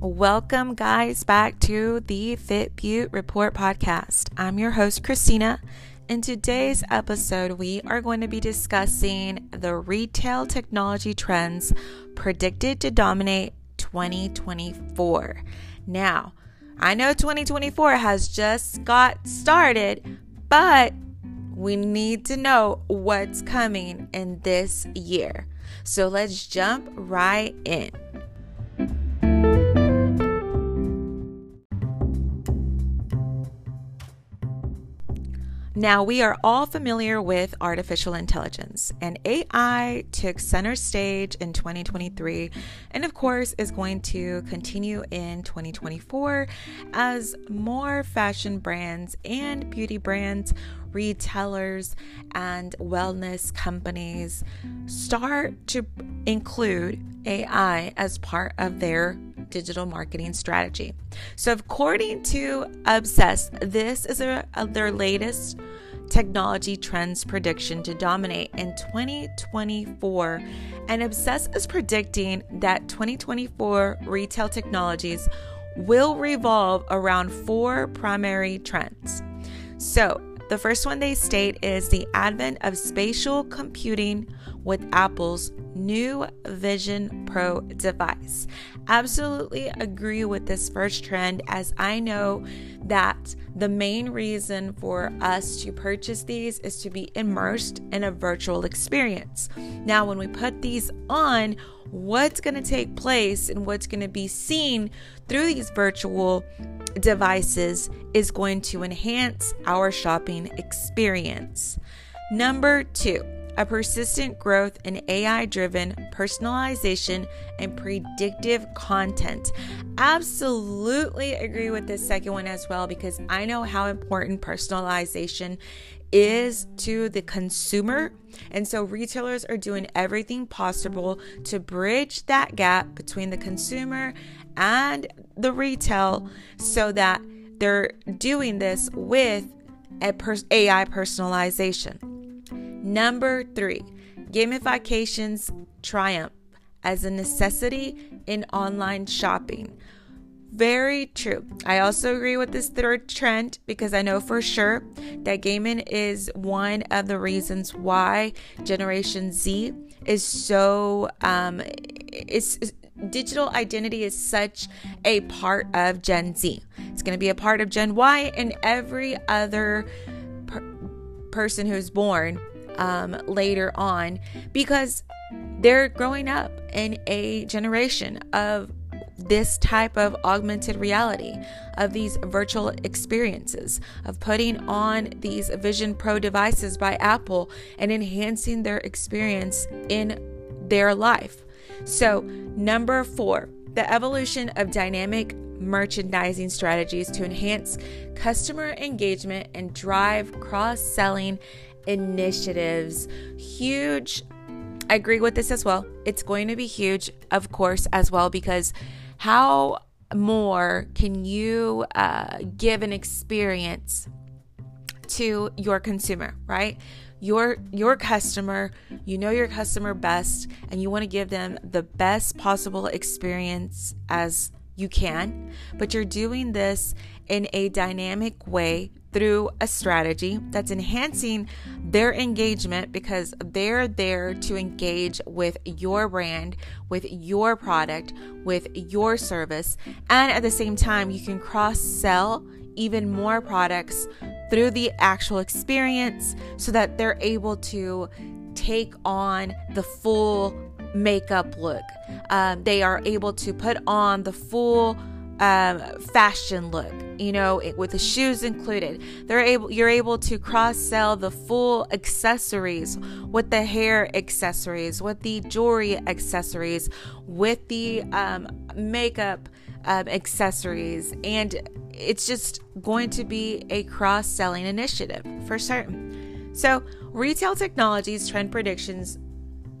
Welcome, guys, back to the Fit Beauté Report podcast. I'm your host, Christina. In today's episode, we are going to be discussing the retail technology trends predicted to dominate 2024. Now, I know 2024 has just got started, but we need to know what's coming in this year. So let's jump right in. Now, we are all familiar with artificial intelligence, and AI took center stage in 2023, and of course, is going to continue in 2024 as more fashion brands and beauty brands, retailers, and wellness companies start to include AI as part of their digital marketing strategy. So, according to Obsess, this is a, a, their latest technology trends prediction to dominate in 2024. And Obsess is predicting that 2024 retail technologies will revolve around four primary trends. So, the first one they state is the advent of spatial computing with Apple's new Vision Pro device. Absolutely agree with this first trend, as I know that the main reason for us to purchase these is to be immersed in a virtual experience. Now, when we put these on, what's going to take place and what's going to be seen through these virtual devices is going to enhance our shopping experience. Number two, a persistent growth in AI driven personalization and predictive content. Absolutely agree with this second one as well because I know how important personalization is to the consumer. And so retailers are doing everything possible to bridge that gap between the consumer and the retail so that they're doing this with a AI personalization. Number three, gamifications triumph as a necessity in online shopping. Very true. I also agree with this third trend because I know for sure that gaming is one of the reasons why Generation Z is so um, it's, digital identity is such a part of Gen Z. It's going to be a part of Gen Y and every other per- person who's born um, later on because they're growing up in a generation of this type of augmented reality, of these virtual experiences, of putting on these Vision Pro devices by Apple and enhancing their experience in their life. So, number four, the evolution of dynamic merchandising strategies to enhance customer engagement and drive cross selling initiatives. Huge. I agree with this as well. It's going to be huge, of course, as well, because how more can you uh, give an experience to your consumer, right? Your your customer, you know your customer best and you want to give them the best possible experience as you can, but you're doing this in a dynamic way through a strategy that's enhancing their engagement because they're there to engage with your brand, with your product, with your service. And at the same time, you can cross sell even more products through the actual experience so that they're able to take on the full makeup look. Um, they are able to put on the full um, fashion look, you know, with the shoes included. They're able, you're able to cross sell the full accessories with the hair accessories, with the jewelry accessories, with the um, makeup um, accessories, and it's just going to be a cross selling initiative for certain. So, retail technologies trend predictions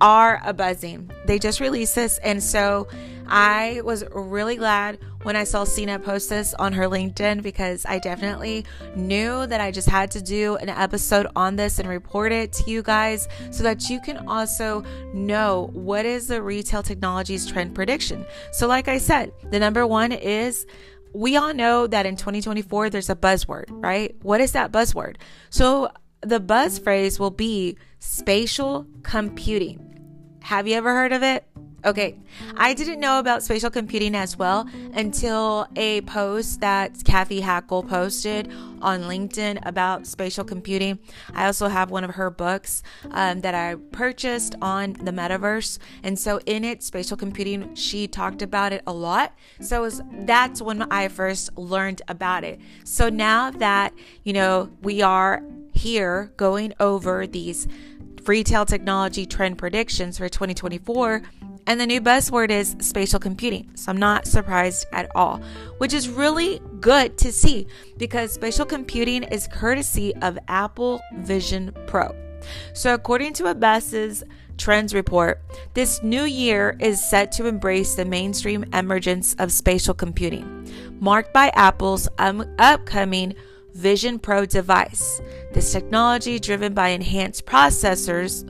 are a buzzing. They just released this, and so I was really glad when I saw Cena post this on her LinkedIn because I definitely knew that I just had to do an episode on this and report it to you guys so that you can also know what is the retail technologies trend prediction. So, like I said, the number one is we all know that in 2024 there's a buzzword, right? What is that buzzword? So, the buzz phrase will be spatial computing. Have you ever heard of it? Okay, I didn't know about spatial computing as well until a post that Cathy Hackl posted on LinkedIn about spatial computing. I also have one of her books um, that I purchased on the metaverse, and so in it, spatial computing, she talked about it a lot. So was, that's when I first learned about it. So now that you know we are here going over these retail technology trend predictions for 2024 and the new buzzword is spatial computing. So I'm not surprised at all, which is really good to see because spatial computing is courtesy of Apple Vision Pro. So, according to Obsess's Trends Report, this new year is set to embrace the mainstream emergence of spatial computing, marked by Apple's um, upcoming Vision Pro device. This technology, driven by enhanced processors,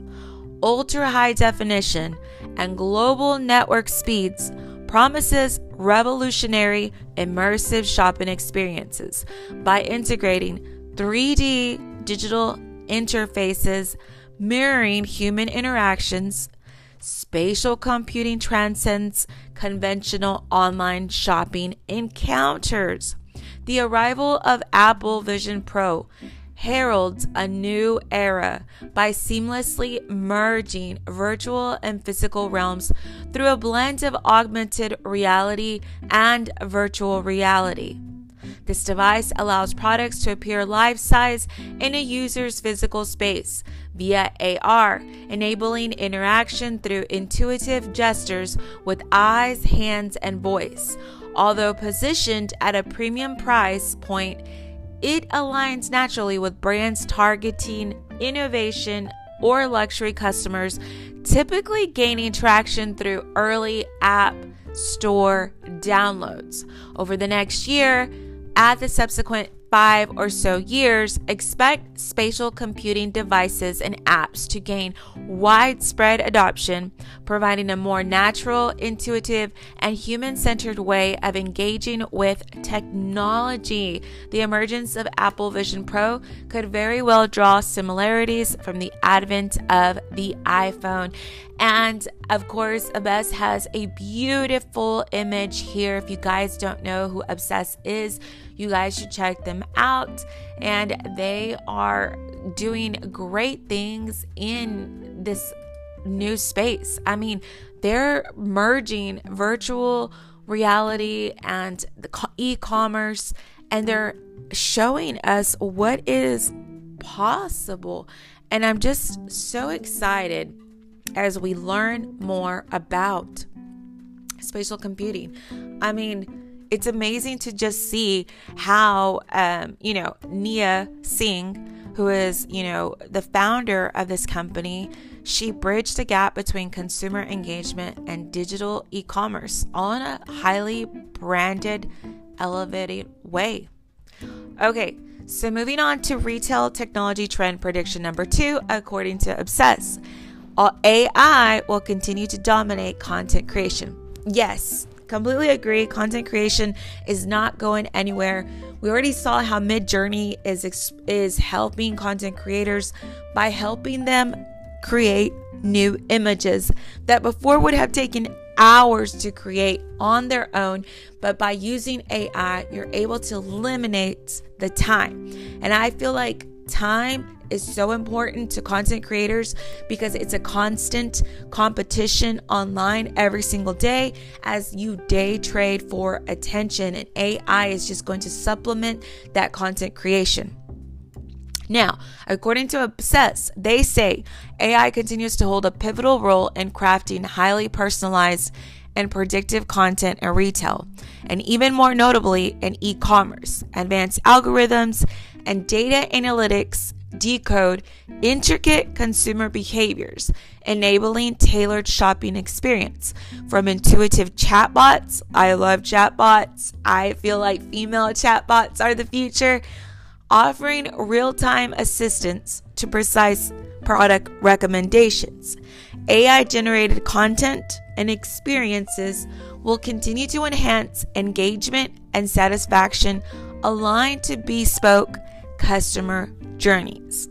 ultra high definition, and global network speeds promises revolutionary immersive shopping experiences by integrating 3D digital interfaces mirroring human interactions. Spatial computing transcends conventional online shopping encounters. The arrival of Apple Vision Pro heralds a new era by seamlessly merging virtual and physical realms through a blend of augmented reality and virtual reality. This device allows products to appear life size in a user's physical space via AR, enabling interaction through intuitive gestures with eyes, hands, and voice. Although positioned at a premium price point, it aligns naturally with brands targeting innovation or luxury customers, typically gaining traction through early app store downloads. Over the next year, at the subsequent five or so years, expect spatial computing devices and apps to gain widespread adoption, providing a more natural, intuitive, and human centered way of engaging with technology. The emergence of Apple Vision Pro could very well draw similarities from the advent of the iPhone. And of course, Obsess has a beautiful image here. If you guys don't know who Obsess is, you guys should check them out. And they are doing great things in this new space. I mean, they're merging virtual reality and the e commerce, and they're showing us what is possible. And I'm just so excited as we learn more about spatial computing. I mean, it's amazing to just see how, um, you know, Neha Singh, who is, you know, the founder of this company, she bridged the gap between consumer engagement and digital e commerce, all in a highly branded, elevated way. Okay, so moving on to retail technology trend prediction number two, according to Obsess. AI will continue to dominate content creation. Yes, completely agree. Content creation is not going anywhere. We already saw how Midjourney is is helping content creators by helping them create new images that before would have taken hours to create on their own, but by using AI, you're able to eliminate the time. And I feel like time is so important to content creators because it's a constant competition online every single day as you day trade for attention, and AI is just going to supplement that content creation. Now, according to Obsess, they say AI continues to hold a pivotal role in crafting highly personalized and predictive content in retail, and even more notably in e commerce. Advanced algorithms and data analytics decode intricate consumer behaviors, enabling tailored shopping experience. From intuitive chatbots, I love chatbots. I feel like female chatbots are the future, offering real-time assistance to precise product recommendations. AI generated content and experiences will continue to enhance engagement and satisfaction aligned to bespoke customer journeys.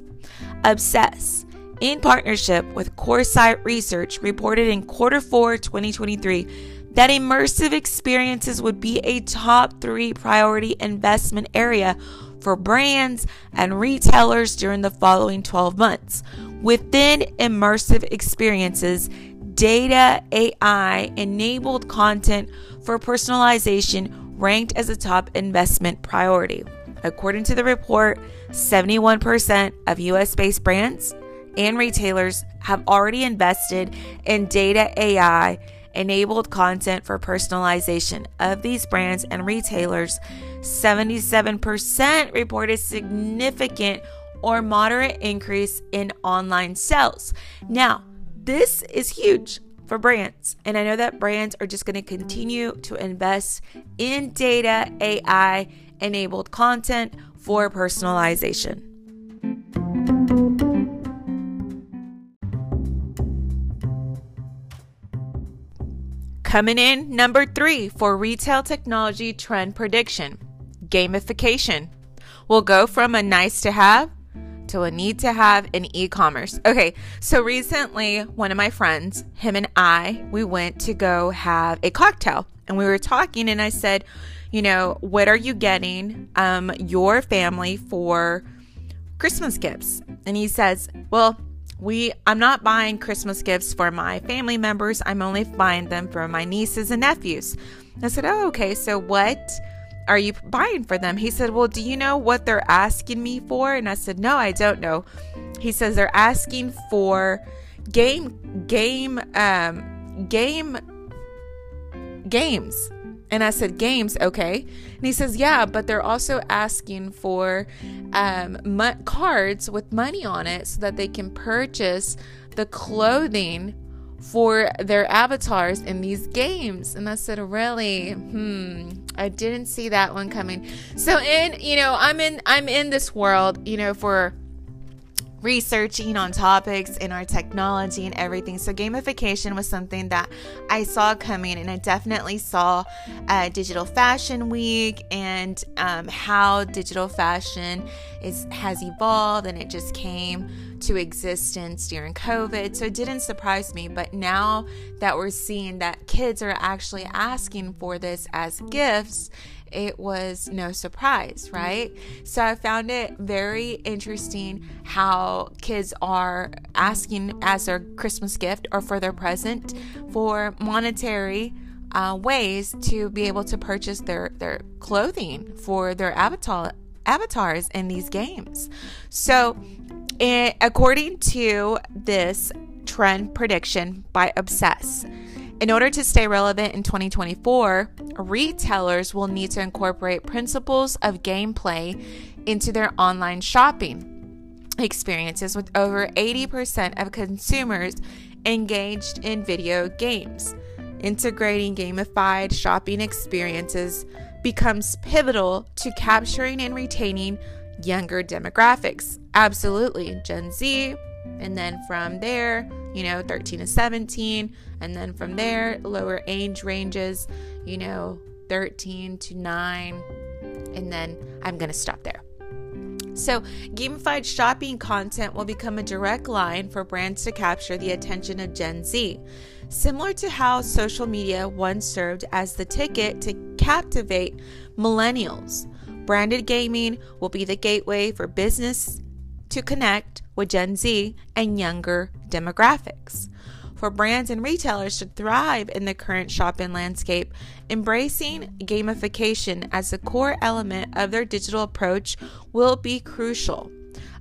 Obsess, in partnership with Coresight Research, reported in quarter four 2023 that immersive experiences would be a top three priority investment area for brands and retailers during the following 12 months. Within immersive experiences, data AI enabled content for personalization ranked as a top investment priority. According to the report, 71% of US based brands and retailers have already invested in data AI enabled content for personalization. Of these brands and retailers, 77% reported significant or moderate increase in online sales. Now, this is huge for brands. And I know that brands are just going to continue to invest in data, AI enabled content for personalization. Coming in number three for retail technology trend prediction gamification will go from a nice to have to a need to have in e commerce. Okay, so recently, one of my friends, him and I, we went to go have a cocktail and we were talking, and I said, you know, what are you getting um, your family for Christmas gifts? And he says, well, we I'm not buying Christmas gifts for my family members. I'm only buying them for my nieces and nephews. I said, "Oh, okay. So what are you buying for them?" He said, "Well, do you know what they're asking me for?" And I said, "No, I don't know." He says they're asking for game game um game games. And I said, Games, okay. And he says, Yeah, but they're also asking for um, cards with money on it so that they can purchase the clothing for their avatars in these games. And I said, Really? Hmm. I didn't see that one coming. So in, you know, I'm in I'm in this world, you know, for researching on topics in our technology and everything. So, gamification was something that I saw coming, and I definitely saw uh, Digital Fashion Week and um, how digital fashion is has evolved, and it just came to existence during COVID. So, it didn't surprise me. But now that we're seeing that kids are actually asking for this as gifts, it was no surprise, right? So I found it very interesting how kids are asking as their Christmas gift or for their present for monetary uh, ways to be able to purchase their, their clothing for their avatar avatars in these games. So, it, according to this trend prediction by Obsess, in order to stay relevant in 2024, retailers will need to incorporate principles of gameplay into their online shopping experiences, with over 80% of consumers engaged in video games. Integrating gamified shopping experiences becomes pivotal to capturing and retaining younger demographics. Absolutely. Gen Z, and then from there, you know, 13 to 17. And then from there, lower age ranges, you know, 13 to 9. And then I'm going to stop there. So, gamified shopping content will become a direct line for brands to capture the attention of Gen Z. Similar to how social media once served as the ticket to captivate millennials, branded gaming will be the gateway for business to connect with Gen Z and younger demographics. For brands and retailers to thrive in the current shopping landscape, embracing gamification as the core element of their digital approach will be crucial.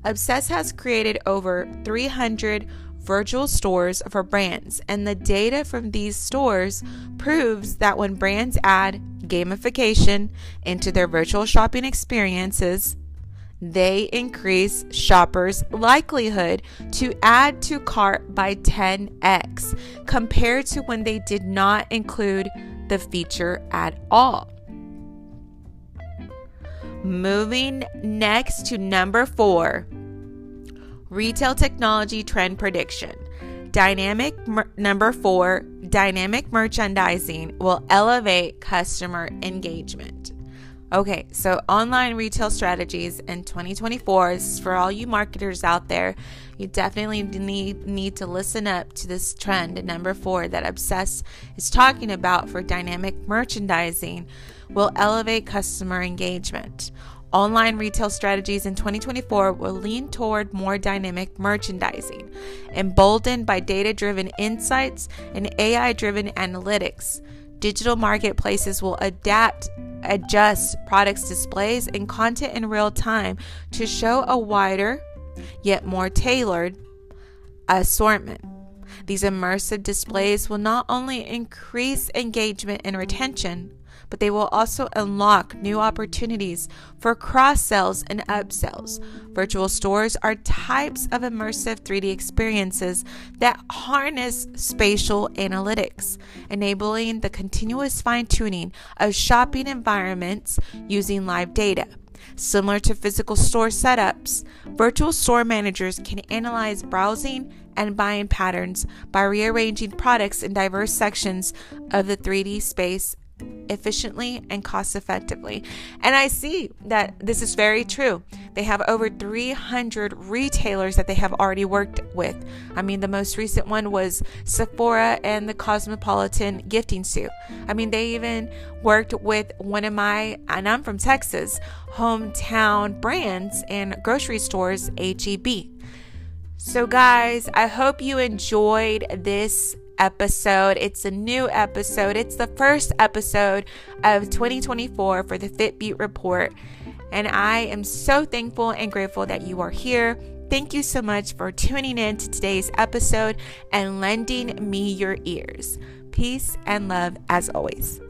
Obsess has created over 300 virtual stores for brands, and the data from these stores proves that when brands add gamification into their virtual shopping experiences, they increase shoppers' likelihood to add to cart by 10x compared to when they did not include the feature at all. Moving next to number four retail technology trend prediction. Dynamic mer- number four, dynamic merchandising will elevate customer engagement. Okay, so online retail strategies in 2024 is for all you marketers out there. You definitely need need to listen up to this trend. Number four that Obsess is talking about for dynamic merchandising will elevate customer engagement. Online retail strategies in 2024 will lean toward more dynamic merchandising, emboldened by data driven insights and AI driven analytics. Digital marketplaces will adapt, adjust products displays and content in real time to show a wider, yet more tailored assortment. These immersive displays will not only increase engagement and retention, but they will also unlock new opportunities for cross sells and upsells. Virtual stores are types of immersive 3D experiences that harness spatial analytics, enabling the continuous fine tuning of shopping environments using live data. Similar to physical store setups, virtual store managers can analyze browsing and buying patterns by rearranging products in diverse sections of the 3D space efficiently and cost effectively. And I see that this is very true. They have over 300 retailers that they have already worked with. I mean, the most recent one was Sephora and the Cosmopolitan Gifting Suit. I mean, they even worked with one of my, and I'm from Texas, hometown brands and grocery stores, HEB. So, guys, I hope you enjoyed this episode. It's a new episode. It's the first episode of 2024 for the Fit Beauté Report. And I am so thankful and grateful that you are here. Thank you so much for tuning in to today's episode and lending me your ears. Peace and love as always.